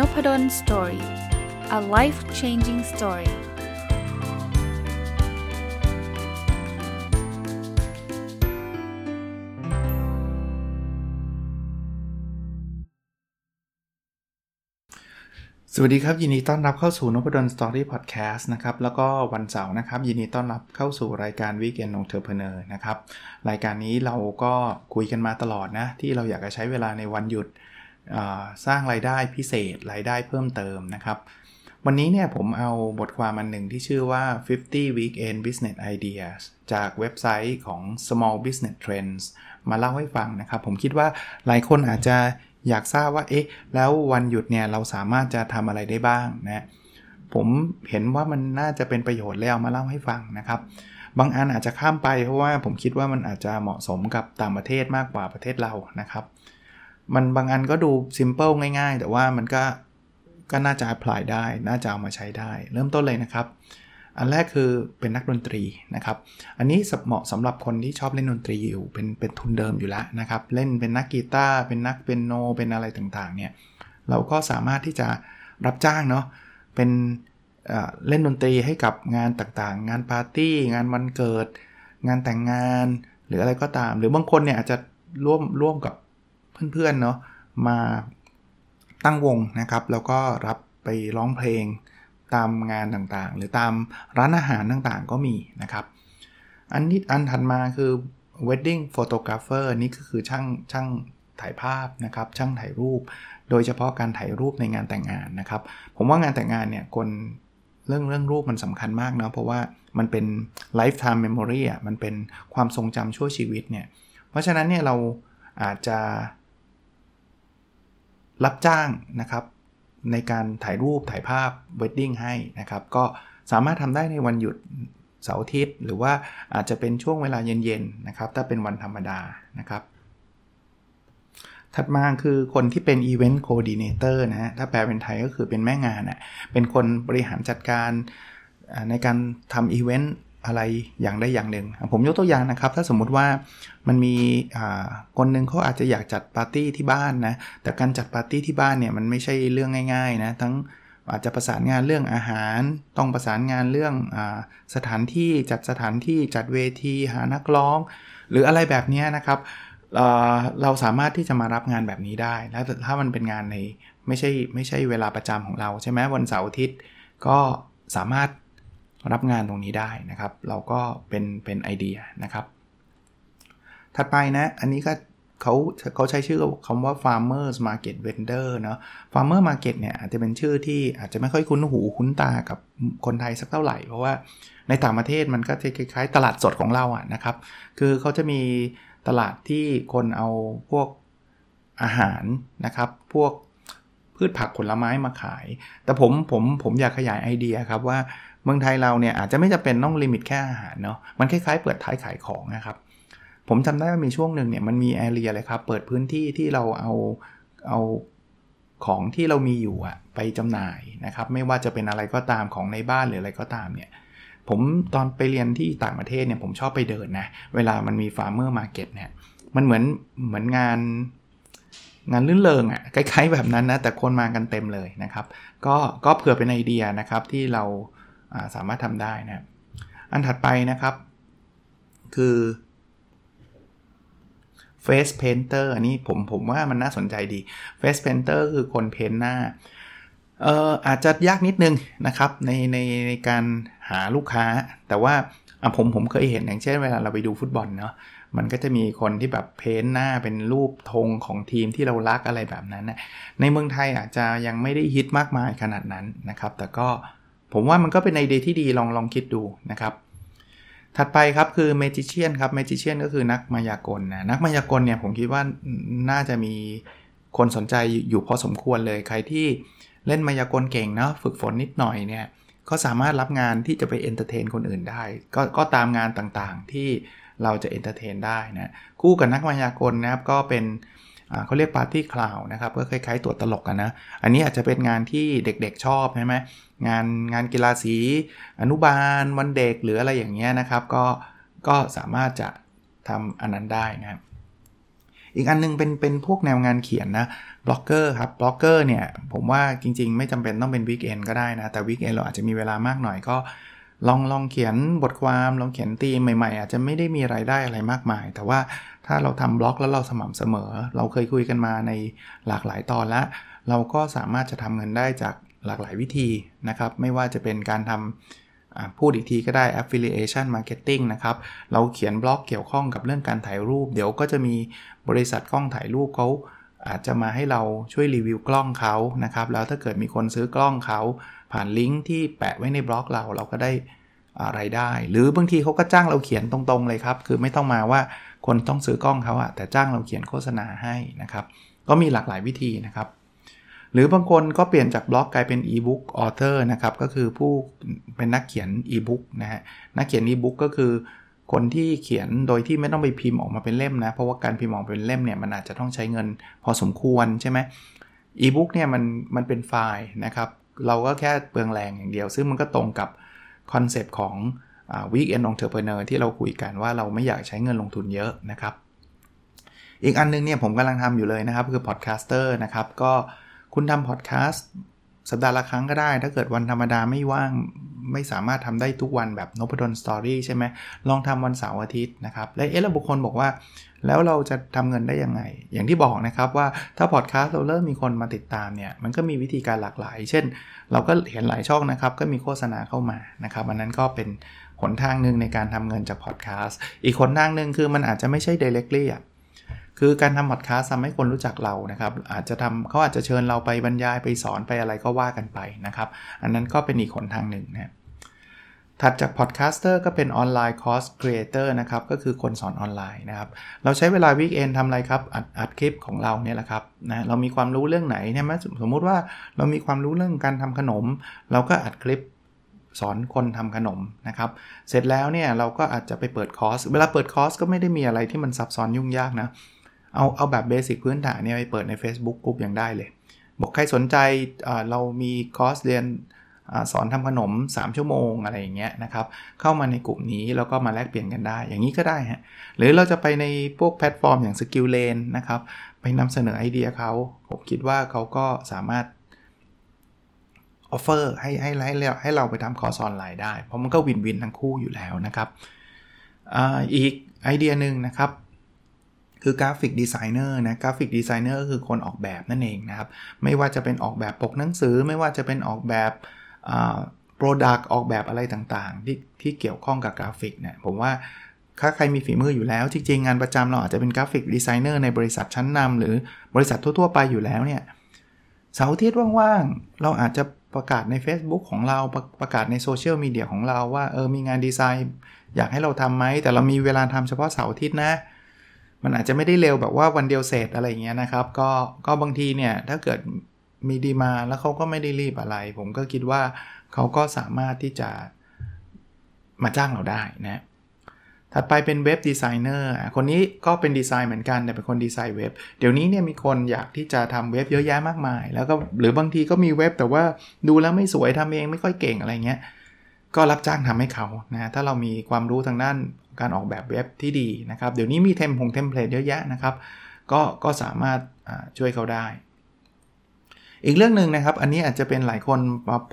Nopadol Story a life changing story สวัสดีครับ ยินดีต้อนรับเข้าสู่นพดล Story พอดแคสต์นะครับ แล้วก็วันเสาร์นะครับ ยินดีต้อนรับเข้าสู่รายการ Weekend Entrepreneur นะครับ รายการนี้เราก็คุยกันมาตลอดนะ ที่เราอยากจะใช้เวลาในวันหยุด สร้างรายได้พิเศษรายได้เพิ่มเติมนะครับ วันนี้เนี่ยผมเอาบทความอันหนึ่งที่ชื่อว่า 50 Weekend Business Ideas จากเว็บไซต์ของ Small Business Trends มาเล่าให้ฟังนะครับ ผมคิดว่าหลายคนอาจจะอยากทราบว่าเอ๊ะแล้ววันหยุดเนี่ยเราสามารถจะทำอะไรได้บ้างนะผมเห็นว่ามันน่าจะเป็นประโยชน์แล้วมาเล่าให้ฟังนะครับ บางอันอาจจะข้ามไปเพราะว่าผมคิดว่ามันอาจจะเหมาะสมกับต่างประเทศมากกว่าประเทศเรานะครับ มันบางอันก็ดูซิมเปิลง่ายๆ แต่ว่ามันก็ก็น่าจะ apply ได้ น่าจะเอามาใช้ได้ เริ่มต้นเลยนะครับ อันแรกคือเป็นนักดนตรีนะครับ อันนี้เหมาะสำหรับคนที่ชอบเล่นดนตรีอยู่ เป็นเป็นทุนเดิมอยู่แล้วนะครับ เล่นเป็นนักกีตาร์ เป็นนักเปียโน เป็นอะไรต่างๆ เนี่ย เราก็สามารถที่จะรับจ้างเนาะ เป็นเล่นดนตรีให้กับงานต่างๆ งานปาร์ตี้ งานวันเกิด งานแต่งงาน หรืออะไรก็ตาม หรือบางคนเนี่ยอาจจะร่วมร่วมกับ เพื่อนๆเนาะมาตั้งวงนะครับ แล้วก็รับไปร้องเพลงตามงานต่างๆ หรือตามร้านอาหารต่างๆก็มีนะครับ อันนี้อันถัดมาคือ wedding photographer นี่ก็คือช่างช่างถ่ายภาพนะครับ ช่างถ่ายรูป โดยเฉพาะการถ่ายรูปในงานแต่งงานนะครับ ผมว่างานแต่งงานเนี่ยคนเรื่องเรื่องรูปมันสำคัญมากเนาะเพราะว่ามันเป็น lifetime memory อะมันเป็นความทรงจำชั่วชีวิตเนี่ย เพราะฉะนั้นเนี่ยเราอาจจะ รับจ้างนะครับในการถ่ายรูปถ่ายภาพเวดดิ้งให้นะครับ ก็สามารถทำได้ในวันหยุดเสาร์อาทิตย์ หรือว่าอาจจะเป็นช่วงเวลาเย็นๆนะครับ ถ้าเป็นวันธรรมดานะครับ ถัดมาคือคนที่เป็น Event Coordinator นะฮะถ้าแปลเป็นไทยก็คือเป็นแม่งานอะเป็นคนบริหารจัดการในการทำอีเวนต์ อะไรอย่างใดอย่างหนึ่ง ผมยกตัวอย่างนะครับ ถ้าสมมุติว่ามันมีคนหนึ่งเขาอาจจะอยากจัดปาร์ตี้ที่บ้านนะแต่การจัดปาร์ตี้ที่บ้านเนี่ยมันไม่ใช่เรื่องง่ายๆนะทั้งอาจจะประสานงานเรื่องอาหาร ต้องประสานงานเรื่องอสถานที่จัดสถานที่จัดเวทีหานักร้อง หรืออะไรแบบนี้นะครับเเราสามารถที่จะมารับงานแบบนี้ได้ แล้วถ้ามันเป็นงานในไม่ใช่ไม่ใช่เวลาประจำของเราใช่ไหมวันเสาร์อาทิตย์ก็สามารถ รับงานตรงนี้ได้นะครับ เราก็เป็นเป็นไอเดียนะครับ ถัดไปนะ อันนี้ก็เขาเขาใช้ชื่อคำว่า farmers market vendor เนาะ farmer market เนี่ยอาจจะเป็นชื่อที่อาจจะไม่ค่อยคุ้นหูคุ้นตากับคนไทยสักเท่าไหร่ เพราะว่าในต่างประเทศมันก็จะคล้ายๆ ตลาดสดของเราอะนะครับ คือเขาจะมีตลาดที่คนเอาพวกอาหารนะครับ พวกพืชผักผลไม้มาขาย แต่ผมผมผมอยากขยายไอเดียครับว่า เมืองไทยเราเนี่ยอาจจะไม่จำเป็นต้องลิมิตแค่อาหารเนาะมันคล้ายๆ เปิดท้ายขายของนะครับ ผมจำได้ว่ามีช่วงหนึ่งเนี่ยมันมีแอเรียเลยครับเปิดพื้นที่ที่เราเอาเอาของที่เรามีอยู่อะไปจำหน่ายนะครับ ไม่ว่าจะเป็นอะไรก็ตามของในบ้านหรืออะไรก็ตามเนี่ยผมตอนไปเรียนที่ต่างประเทศเนี่ยผมชอบไปเดินนะ เวลามันมี farmer market เนี่ยมันเหมือนเหมือนงานงานรื่นเริงอะคล้ายๆแบบนั้นนะ แต่คนมากันเต็มเลยนะครับ ก็ก็เผื่อเป็นไอเดียนะครับที่เรา สามารถทำได้นะอันถัดไปนะครับ คือ Face Painter อันนี้ผมผมว่ามันน่าสนใจดี Face Painter คือคน paint หน้าเอ่ออาจจะยากนิดนึงนะครับในในในการหาลูกค้า แต่ว่าผมผมเคยเห็นอย่างเช่นเวลาเราไปดูฟุตบอลเนาะมันก็จะมีคนที่แบบเพ้นหน้าเป็นรูปธงของทีมที่เรารักอะไรแบบนั้นนะในเมืองไทยอาจจะยังไม่ได้ฮิตมากมายขนาดนั้นนะครับ แต่ก็ ผมว่ามันก็เป็นไอเดียที่ดีลองลองคิดดูนะครับ ถัดไปครับคือเมจิเชียนครับเมจิเชียนก็คือนักมายากลนะนักมายากลเนี่ยผมคิดว่าน่าจะมีคนสนใจอยู่พอสมควรเลยใครที่เล่นมายากลเก่งเนาะฝึกฝนนิดหน่อยเนี่ยก็สามารถรับงานที่จะไป entertain คนอื่นได้ก็ก็ตามงานต่างๆที่เราจะ entertain ได้นะคู่กับนักมายากลนะครับก็เป็น เขาเรียก party clown นะครับก็คล้ายๆตัวตลกกันนะ อันนี้อาจจะเป็นงานที่เด็กๆชอบใช่ไหมงานงานกีฬาสี อนุบาลวันเด็กหรืออะไรอย่างเงี้ยนะครับ ก็ก็สามารถจะทำอันนั้นได้นะครับอีกอันนึงเป็นเป็นพวกแนวงานเขียนนะบล็อกเกอร์ครับบล็อกเกอร์เนี่ยผมว่าจริง ๆ ไม่จำเป็นต้องเป็น weekend ก็ได้นะ แต่ weekend เราอาจจะมีเวลามากหน่อยก็ ลองลองเขียนบทความลองเขียนตีมใหม่ ๆ อาจจะไม่ได้มีรายได้อะไรมากมาย แต่ว่า ถ้าเราทำบล็อกแล้วเราสม่ำเสมอ เราเคยคุยกันมาในหลากหลายตอนแล้วเราก็สามารถจะทำเงินได้จากหลากหลายวิธีนะครับ ไม่ว่าจะเป็นการทำพูดอีกทีก็ได้ affiliation marketing นะครับ เราเขียนบล็อกเกี่ยวข้องกับเรื่องการถ่ายรูป เดี๋ยวก็จะมีบริษัทกล้องถ่ายรูปเขาอาจจะมาให้เราช่วยรีวิวกล้องเขานะครับ แล้วถ้าเกิดมีคนซื้อกล้องเขา ผ่านลิงก์ที่แปะไว้ในบล็อกเราเราก็ได้อะไรได้ หรือบางทีเขาก็จ้างเราเขียนตรงๆเลยครับ คือไม่ต้องมาว่า คนต้องซื้อกล้องเขาอะแต่จ้างเราเขียนโฆษณาให้นะครับ ก็มีหลากหลายวิธีนะครับ หรือบางคนก็เปลี่ยนจากบล็อกกลายเป็น e-book author นะครับ ก็คือผู้เป็นนักเขียนอีบุ๊กนะฮะนักเขียนอีบุ๊กก็คือคนที่เขียนโดยที่ไม่ต้องไปพิมพ์ออกมาเป็นเล่มนะ เพราะว่าการพิมพ์ออกเป็นเล่มเนี่ยมันอาจจะต้องใช้เงินพอสมควรใช่ไหมอีบุ๊กเนี่ยมันมันเป็นไฟล์นะครับ เราก็แค่เปลืองแรงอย่างเดียว ซึ่งมันก็ตรงกับคอนเซปต์ของ Weekend Entrepreneur ที่เราคุยกันว่าเราไม่อยากใช้เงินลงทุนเยอะนะครับ อีกอันนึงเนี่ยผมกำลังทำอยู่เลยนะครับ คือ podcaster นะครับ ก็คุณทำพอดแคสต์สัปดาห์ละครั้งก็ได้ ถ้าเกิดวันธรรมดาไม่ว่างไม่สามารถทำได้ทุกวันแบบนพดล Story ใช่ไหมลองทำวันเสาร์อาทิตย์นะครับ และเอ๊ะบางคนบอกว่า แล้วเราจะทำเงินได้ยังไง อย่างที่บอกนะครับว่าถ้าพอดแคสต์เราเริ่มมีคนมาติดตามเนี่ยมันก็มีวิธีการหลากหลาย เช่น เราก็เห็นหลายช่องนะครับ ก็มีโฆษณาเข้ามานะครับอันนั้นก็เป็น หนทางหนึ่งในการทำเงินจากพอดแคสต์อีกหนทางหนึ่งคือมันอาจจะไม่ใช่ directly อะคือการทำพอดแคสต์ทำให้คนรู้จักเรานะครับอาจจะทำเขาอาจจะเชิญเราไปบรรยายไปสอนไปอะไรก็ว่ากันไปนะครับ อันนั้นก็เป็นอีกหนทางหนึ่งนะถัดจาก podcaster ก็เป็น online course creator นะครับก็คือคนสอนออนไลน์นะครับ เราใช้เวลา weekend ทำอะไรครับอัดอัดคลิปของเราเนี่ยแหละครับนะเรามีความรู้เรื่องไหนใช่ไหมสมมุติว่าเรามีความรู้เรื่องการทำขนม เราก็อัดคลิป สอนคนทำขนมนะครับ เสร็จแล้วเนี่ยเราก็อาจจะไปเปิดคอร์ส เวลาเปิดคอร์สก็ไม่ได้มีอะไรที่มันซับซ้อนยุ่งยากนะ เอาเอาแบบ basic พื้นฐานเนี่ยไปเปิดใน Facebook กลุ่มยังได้เลย บอกใครสนใจเรามีคอร์สเรียนสอนทำขนม 3 ชั่วโมงอะไรอย่างเงี้ยนะครับ เข้ามาในกลุ่มนี้แล้วก็มาแลกเปลี่ยนกันได้ อย่างนี้ก็ได้ฮะ หรือเราจะไปในพวกแพลตฟอร์มอย่าง Skill Lane นะครับ ไปนำเสนอไอเดียเขา ผมคิดว่าเขาก็สามารถ offer ให้ให้ให้เราให้เราไปทำคอร์สออนไลน์ได้ เพราะมันก็ win-win ทั้งคู่อยู่แล้วนะครับอีกไอเดียหนึ่งนะครับ คือ graphic designer นะ graphic designer คือคนออกแบบนั่นเองนะครับ ไม่ว่าจะเป็นออกแบบปกหนังสือ ไม่ว่าจะเป็นออกแบบ product ออกแบบอะไรต่างๆ ที่ที่เกี่ยวข้องกับกราฟิกเนี่ยผมว่าถ้าใครมีฝีมืออยู่แล้ว จริง ๆ งานประจำเราอาจจะเป็น graphic designer ในบริษัทชั้นนำหรือบริษัททั่ว ๆ ไปอยู่แล้วเนี่ยเสาร์อาทิตย์ว่างๆ เราอาจจะ ประกาศใน Facebook ของเราประประกาศในโซเชียลมีเดียของเราว่าเออมีงานดีไซน์ อยากให้เราทำไหม แต่เรามีเวลาทำเฉพาะเสาร์อาทิตย์นะ มันอาจจะไม่ได้เร็วแบบว่าวันเดียวเสร็จอะไรเงี้ยนะครับ ก็ก็บางทีเนี่ย ถ้าเกิดมีดีมาแล้วเขาก็ไม่ได้รีบอะไร ผมก็คิดว่าเขาก็สามารถที่จะมาจ้างเราได้นะ ถัดไปเป็นเว็บดีไซเนอร์คนนี้ก็เป็นดีไซน์เหมือนกันแต่เป็นคนดีไซน์เว็บ เดี๋ยวนี้เนี่ยมีคนอยากที่จะทำเว็บเยอะแยะมากมาย แล้วก็หรือบางทีก็มีเว็บแต่ว่าดูแล้วไม่สวยทำเองไม่ค่อยเก่งอะไรเงี้ย ก็รับจ้างทำให้เขานะถ้าเรามีความรู้ทางด้านการออกแบบเว็บที่ดีนะครับ เดี๋ยวนี้มีเทมพง template เยอะแยะนะครับ ก็ก็สามารถช่วยเขาได้ อีกเรื่องหนึ่งนะครับ อันนี้อาจจะเป็นหลายคน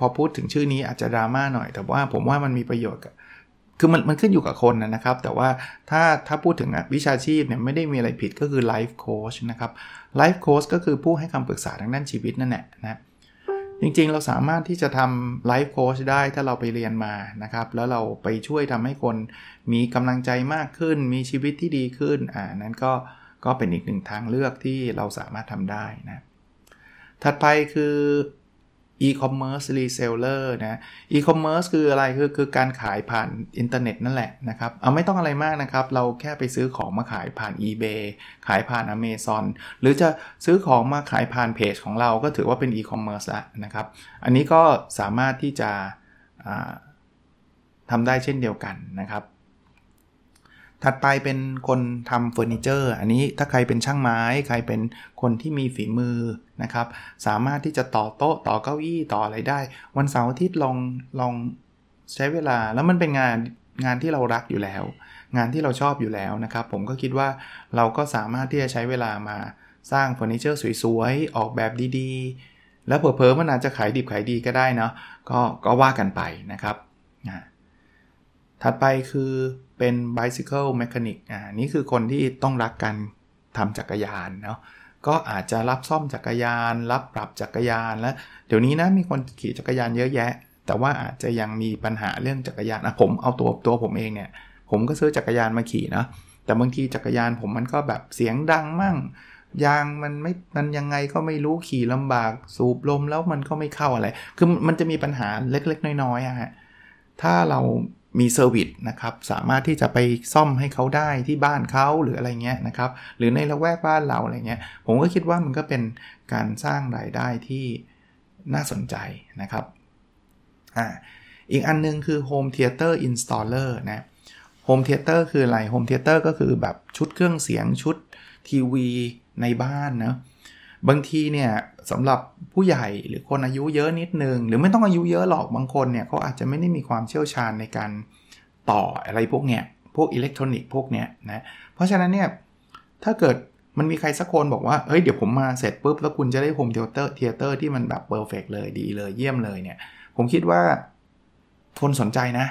พอพูดถึงชื่อนี้อาจจะดราม่าหน่อย แต่ว่าผมว่ามันมีประโยชน์กับ คือมันมันขึ้นอยู่กับคนนะครับ แต่ว่าถ้าถ้าพูดถึงวิชาชีพเนี่ยไม่ได้มีอะไรผิดก็คือไลฟ์โค้ชนะครับไลฟ์โค้ชก็คือผู้ให้คำปรึกษาทางด้านชีวิตนั่นแหละนะจริงๆ เราสามารถที่จะทำไลฟ์โค้ชได้ถ้าเราไปเรียนมานะครับ แล้วเราไปช่วยทำให้คนมีกำลังใจมากขึ้น มีชีวิตที่ดีขึ้นอันนั้นก็ก็เป็นอีกหนึ่งทางเลือกที่เราสามารถทำได้นะถัดไปคือ e-commerce reseller นะ e-commerce คืออะไรคือคือการขายผ่านอินเทอร์เน็ตนั่นแหละนะครับ เอาไม่ต้องอะไรมากนะครับ เราแค่ไปซื้อของมาขายผ่าน eBay ขายผ่าน Amazon หรือจะซื้อของมาขายผ่านเพจของเราก็ถือว่าเป็น e-commerce แล้วนะครับ อันนี้ก็สามารถที่จะทำได้เช่นเดียวกันนะครับ ถัดไปเป็นคนทำเฟอร์นิเจอร์ อันนี้ถ้าใครเป็นช่างไม้ ใครเป็นคนที่มีฝีมือนะครับ สามารถที่จะต่อโต๊ะต่อเก้าอี้ต่ออะไรได้ วันเสาร์อาทิตย์ลองลองใช้เวลาแล้วมันเป็นงานงานที่เรารักอยู่แล้ว งานที่เราชอบอยู่แล้วนะครับ ผมก็คิดว่าเราก็สามารถที่จะใช้เวลามาสร้างเฟอร์นิเจอร์สวยๆ ออกแบบดีๆ แล้วเผลอๆมันอาจจะขายดิบขายดีก็ได้เนาะก็ก็ว่ากันไปนะครับ ถัดไปคือ เป็น bicycle mechanic อ่านี่คือคนที่ต้องรักการทำจักรยานเนาะก็อาจจะรับซ่อมจักรยาน รับปรับจักรยานแล้วเดี๋ยวนี้นะมีคนขี่จักรยานเยอะแยะ แต่ว่าอาจจะยังมีปัญหาเรื่องจักรยานอะผมเอาตัวตัวผมเองเนี่ย ผมก็ซื้อจักรยานมาขี่นะแต่บางทีจักรยานผมมันก็แบบเสียงดังมั่งยางมันไม่มันยังไงก็ไม่รู้ขี่ลำบากสูบลมแล้วมันก็ไม่เข้าอะไร คือมันจะมีปัญหาเล็กๆ น้อยๆอะฮะถ้าเรา มี service นะครับสามารถที่จะไปซ่อมให้เขาได้ที่บ้านเขาหรืออะไรเงี้ยนะครับหรือในละแวกบ้านเราอะไรเงี้ยผมก็คิดว่ามันก็เป็นการสร้างรายได้ที่น่าสนใจนะครับอ่าอีกอันนึงคือ Home Theater Installer นะ Home Theater คืออะไร Home Theater ก็คือแบบชุดเครื่องเสียงชุดทีวีในบ้านนะ บางทีเนี่ยสำหรับผู้ใหญ่หรือคนอายุเยอะนิดนึง หรือไม่ต้องอายุเยอะหรอกบางคนเนี่ยเขาอาจจะไม่ได้มีความเชี่ยวชาญในการต่ออะไรพวกเนี้ยพวกอิเล็กทรอนิกส์พวกเนี้ยนะเพราะฉะนั้นเนี่ยถ้าเกิดมันมีใครสักคนบอกว่าเฮ้ยเดี๋ยวผมมาเสร็จปุ๊บ แล้วคุณจะได้ home theater theater ที่มันแบบ perfect เลยดีเลยเยี่ยมเลยเนี่ย ผมคิดว่าคนสนใจนะ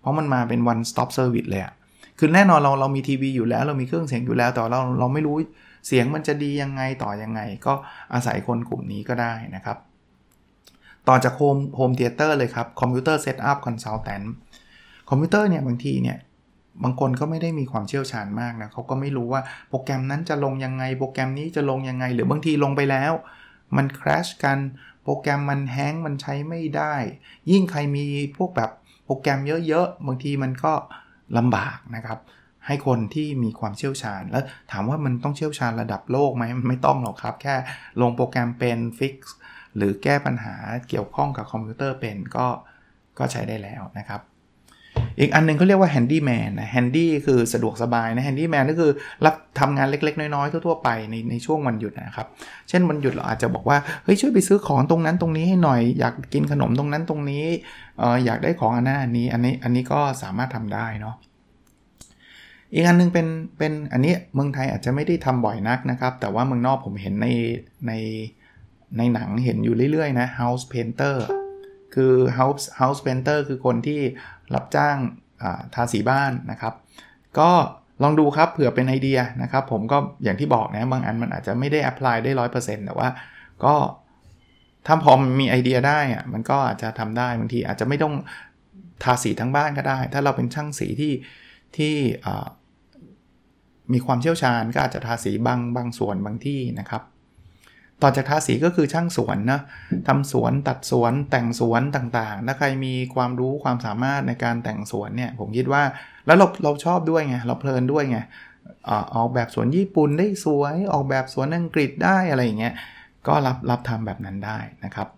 เพราะมันมาเป็น one stop service เลยอะคือแน่นอนเราเรามีทีวีอยู่แล้วเรามีเครื่องเสียงอยู่แล้ว แต่เราเราไม่รู้ เสียงมันจะดียังไงต่อยังไง ก็อาศัยคนกลุ่มนี้ก็ได้นะครับ ต่อจาก home home theater เลยครับ computer setup consultantคอมพิวเตอร์เนี่ยบางทีเนี่ยบางคนก็ไม่ได้มีความเชี่ยวชาญมากนะเขาก็ไม่รู้ว่าโปรแกรมนั้นจะลงยังไง โปรแกรมนี้จะลงยังไง หรือบางทีลงไปแล้ว มัน crash กันโปรแกรมมัน hang มันใช้ไม่ได้ ยิ่งใครมีพวกแบบโปรแกรมเยอะๆบางทีมันก็ลำบากนะครับ ให้คนที่มีความเชี่ยวชาญ แล้วถามว่ามันต้องเชี่ยวชาญระดับโลกไหมไม่ต้องหรอกครับ แค่ลงโปรแกรมเป็น fix หรือแก้ปัญหาเกี่ยวข้องกับคอมพิวเตอร์เป็นก็ก็ใช้ได้แล้วนะครับ อีกอันนึงเขาเรียกว่า handyman นนะ handy คือสะดวกสบายนะ handyman ก็คือรับทำงานเล็ก ๆ น้อยๆทั่วๆไปในในช่วงวันหยุดนะครับ เช่นวันหยุดเราอาจจะบอกว่าเฮ้ยช่วยไปซื้อของตรงนั้นตรงนี้ให้หน่อยอยากกินขนมตรงนั้นตรงนี้อออยากได้ของอันนั้นอันนี้อันนี้อันนี้ก็สามารถทำได้เนาะ อีกอันนึงเป็นเป็นอันนี้เมืองไทยอาจจะไม่ได้ทำบ่อยนักนะครับ แต่ว่าเมืองนอกผมเห็นในในในหนังเห็นอยู่เรื่อยๆนะ house painter คือ house house painter คือคนที่รับจ้างทาสีบ้านนะครับ ก็ลองดูครับเผื่อเป็นไอเดียนะครับ ผมก็อย่างที่บอกนะบางอันมันอาจจะไม่ได้ apply ได้100%แต่ว่าก็ถ้าพอมีไอเดียได้อะมันก็อาจจะทำได้บางทีอาจจะไม่ต้องทาสีทั้งบ้านก็ได้ ถ้าเราเป็นช่างสีที่ ที่มีความเชี่ยวชาญก็อาจจะทาสีบางบางส่วนบางที่นะครับ ต่อจากทาสีก็คือช่างสวนนะทำสวนตัดสวนแต่งสวนต่างๆ ถ้าใครมีความรู้ความสามารถในการแต่งสวนเนี่ยผมคิดว่าแล้วเราเราชอบด้วยไงเราเพลินด้วยไงออกแบบสวนญี่ปุ่นได้สวย ออกแบบสวนอังกฤษได้อะไรอย่างเงี้ยก็รับรับทำแบบนั้นได้นะครับ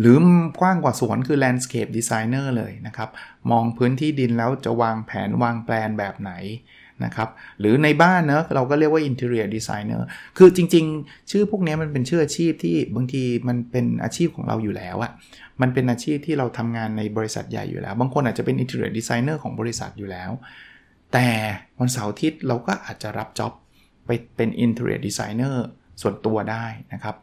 หรือกว้างกว่าสวนคือ landscape designer เลยนะครับ มองพื้นที่ดินแล้วจะวางแผนวางแปลนแบบไหนนะครับ หรือในบ้านเนะเราก็เรียกว่า interior designer คือจริงๆ ชื่อพวกนี้มันเป็นชื่ออาชีพที่บางทีมันเป็นอาชีพของเราอยู่แล้วอะมันเป็นอาชีพที่เราทำงานในบริษัทใหญ่อยู่แล้ว บางคนอาจจะเป็น interior designer ของบริษัทอยู่แล้ว แต่วันเสาร์อาทิตย์เราก็อาจจะรับจ็อบไปเป็น interior designer ส่วนตัวได้นะครับ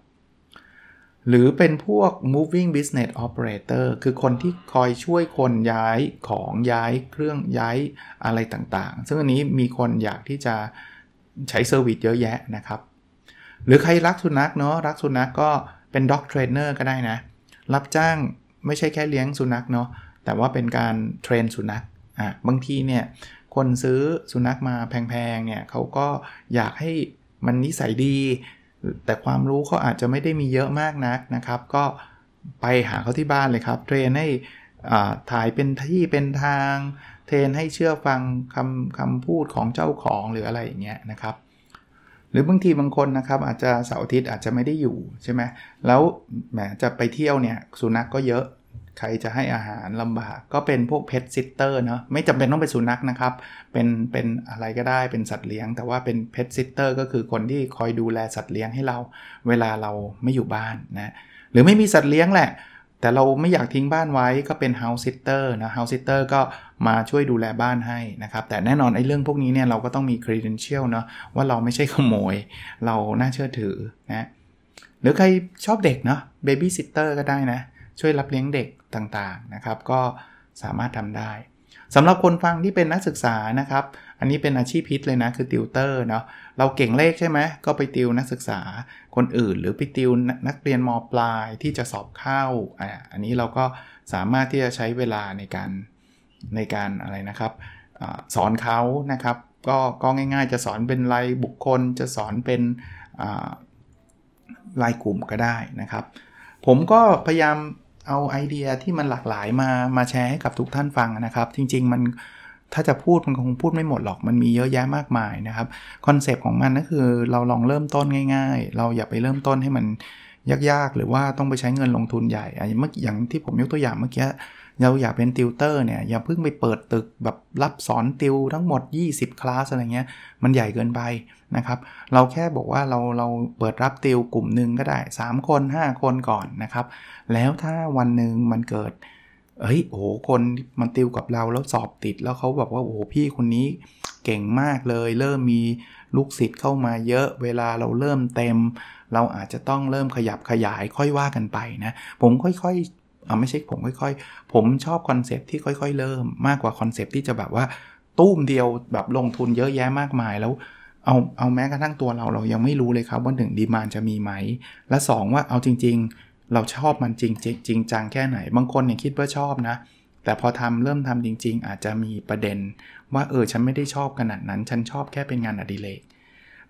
หรือเป็นพวก moving business operator คือคนที่คอยช่วยคนย้ายของย้ายเครื่องย้ายอะไรต่างๆ ซึ่งอันนี้มีคนอยากที่จะใช้ service เยอะแยะนะครับ หรือใครรักสุนัขเนาะรักสุนัขก็เป็น dog trainer ก็ได้นะ รับจ้างไม่ใช่แค่เลี้ยงสุนัขเนาะแต่ว่าเป็นการ train สุนัขอะบางทีเนี่ยคนซื้อสุนัขมาแพงๆเนี่ยเขาก็อยากให้มันนิสัยดี แต่ความรู้เขาอาจจะไม่ได้มีเยอะมากนักนะครับ ก็ไปหาเขาที่บ้านเลยครับ train ให้ถ่ายเป็นที่เป็นทาง train ให้เชื่อฟังคำคำพูดของเจ้าของหรืออะไรอย่างเงี้ยนะครับ หรือบางทีบางคนนะครับอาจจะเสาร์อาทิตย์อาจจะไม่ได้อยู่ใช่ไหมแล้วแหมจะไปเที่ยวเนี่ยสุนัขก็เยอะ ใครจะให้อาหารลำบาก ก็เป็นพวกเพ t ซิสเตอร์เนาะไม่จำเป็นต้องเป็นสุนัขนะครับ เป็นเป็นอะไรก็ได้เป็นสัตว์เลี้ยง แต่ว่าเป็นเพ t ซิสเตอร์ก็คือคนที่คอยดูแลสัตว์เลี้ยงให้เรา เวลาเราไม่อยู่บ้านนะหรือไม่มีสัตว์เลี้ยงแหละ แต่เราไม่อยากทิ้งบ้านไว้ก็เป็น house sitter นะ house sitter ก็มาช่วยดูแลบ้านให้นะครับ แต่แน่นอนไอ้เรื่องพวกนี้เนี่ยเราก็ต้องมี credential เนาะว่าเราไม่ใช่ขโมย เราน่าเชื่อถือนะหรือใครชอบเด็กเนาะ baby sitter ก็ได้นะ ช่วยรับเลี้ยงเด็กต่างๆนะครับ ก็สามารถทำได้สำหรับคนฟังที่เป็นนักศึกษานะครับ อันนี้เป็นอาชีพพิษเลยนะคือติวเตอร์เนาะเราเก่งเลขใช่ไหมก็ไปติวนักศึกษาคนอื่น หรือไปติวนักเรียนมปลายที่จะสอบเข้าอ่าอันนี้เราก็สามารถที่จะใช้เวลาในการในการอะไรนะครับอสอนเขานะครับ ก็ก็ง่ายๆ จะสอนเป็นรายบุคคลจะสอนเป็นรายกลุ่มก็ได้นะครับ ผมก็พยายาม เอาไอเดียที่มันหลากหลายมามาแชร์ให้กับทุกท่านฟังนะครับ จริง ๆ มันถ้าจะพูดมันคงพูดไม่หมดหรอกมันมีเยอะแยะมากมายนะครับคอนเซปต์ของมันก็คือเราลองเริ่มต้นง่าย ๆ เราอย่าไปเริ่มต้นให้มันยากๆ หรือว่าต้องไปใช้เงินลงทุนใหญ่เมื่ออย่างที่ผมยกตัวอย่างเมื่อกี้ เราอยากเป็นติวเตอร์เนี่ยอย่าเพิ่งไปเปิดตึกแบบรับสอนติวทั้งหมด 20 คลาสอะไรเงี้ยมันใหญ่เกินไปนะครับเราแค่บอกว่าเราเราเปิดรับติวกลุ่มหนึ่งก็ได้ 3 คน 5 คนก่อนนะครับ แล้วถ้าวันหนึ่งมันเกิดเฮ้ยโอ้โหคนมันติวกับเราแล้วสอบติดแล้วเขาบอกว่าโอ้โหพี่คนนี้เก่งมากเลย เริ่มมีลูกศิษย์เข้ามาเยอะเวลาเราเริ่มเต็ม เราอาจจะต้องเริ่มขยับขยายค่อยว่ากันไปนะ ผมค่อยๆ เอาไม่ใช่ผมค่อยๆ ผมชอบคอนเซปที่ค่อยๆ เริ่มมากกว่าคอนเซปที่จะแบบว่าตู้มเดียวแบบลงทุนเยอะแยะมากมายแล้วเอาเอาแม้กระทั่งตัวเราเรายังไม่รู้เลยครับว่าหนึ่งดีมานจะมีไหม และ 2 ว่าเอาจริง ๆ เราชอบมันจริงจริงจังแค่ไหน บางคนเนี่ยคิดว่าชอบนะ แต่พอทำเริ่มทำจริง ๆ อาจจะมีประเด็น ว่าเออฉันไม่ได้ชอบขนาดนั้น ฉันชอบแค่เป็นงานอดิเรก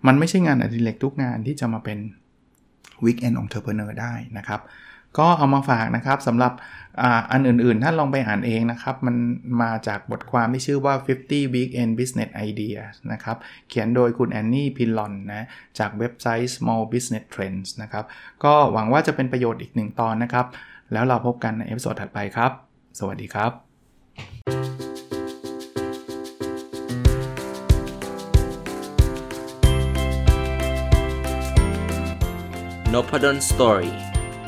มันไม่ใช่งานอดิเรกทุกงานที่จะมาเป็น Weekend Entrepreneur ได้นะครับ ก็เอามาฝากนะครับสำหรับอันอื่นๆ ท่านลองไปอ่านเองนะครับ มันมาจากบทความที่ชื่อว่า 50 Weekend Business Ideas นะครับ เขียนโดยคุณ Annie Pilon นะจากเว็บไซต์ Small Business Trends นะครับ ก็หวังว่าจะเป็นประโยชน์อีกหนึ่งตอนนะครับ แล้วเราพบกันใน episode ถัดไปครับ สวัสดีครับ n o p a d o n Story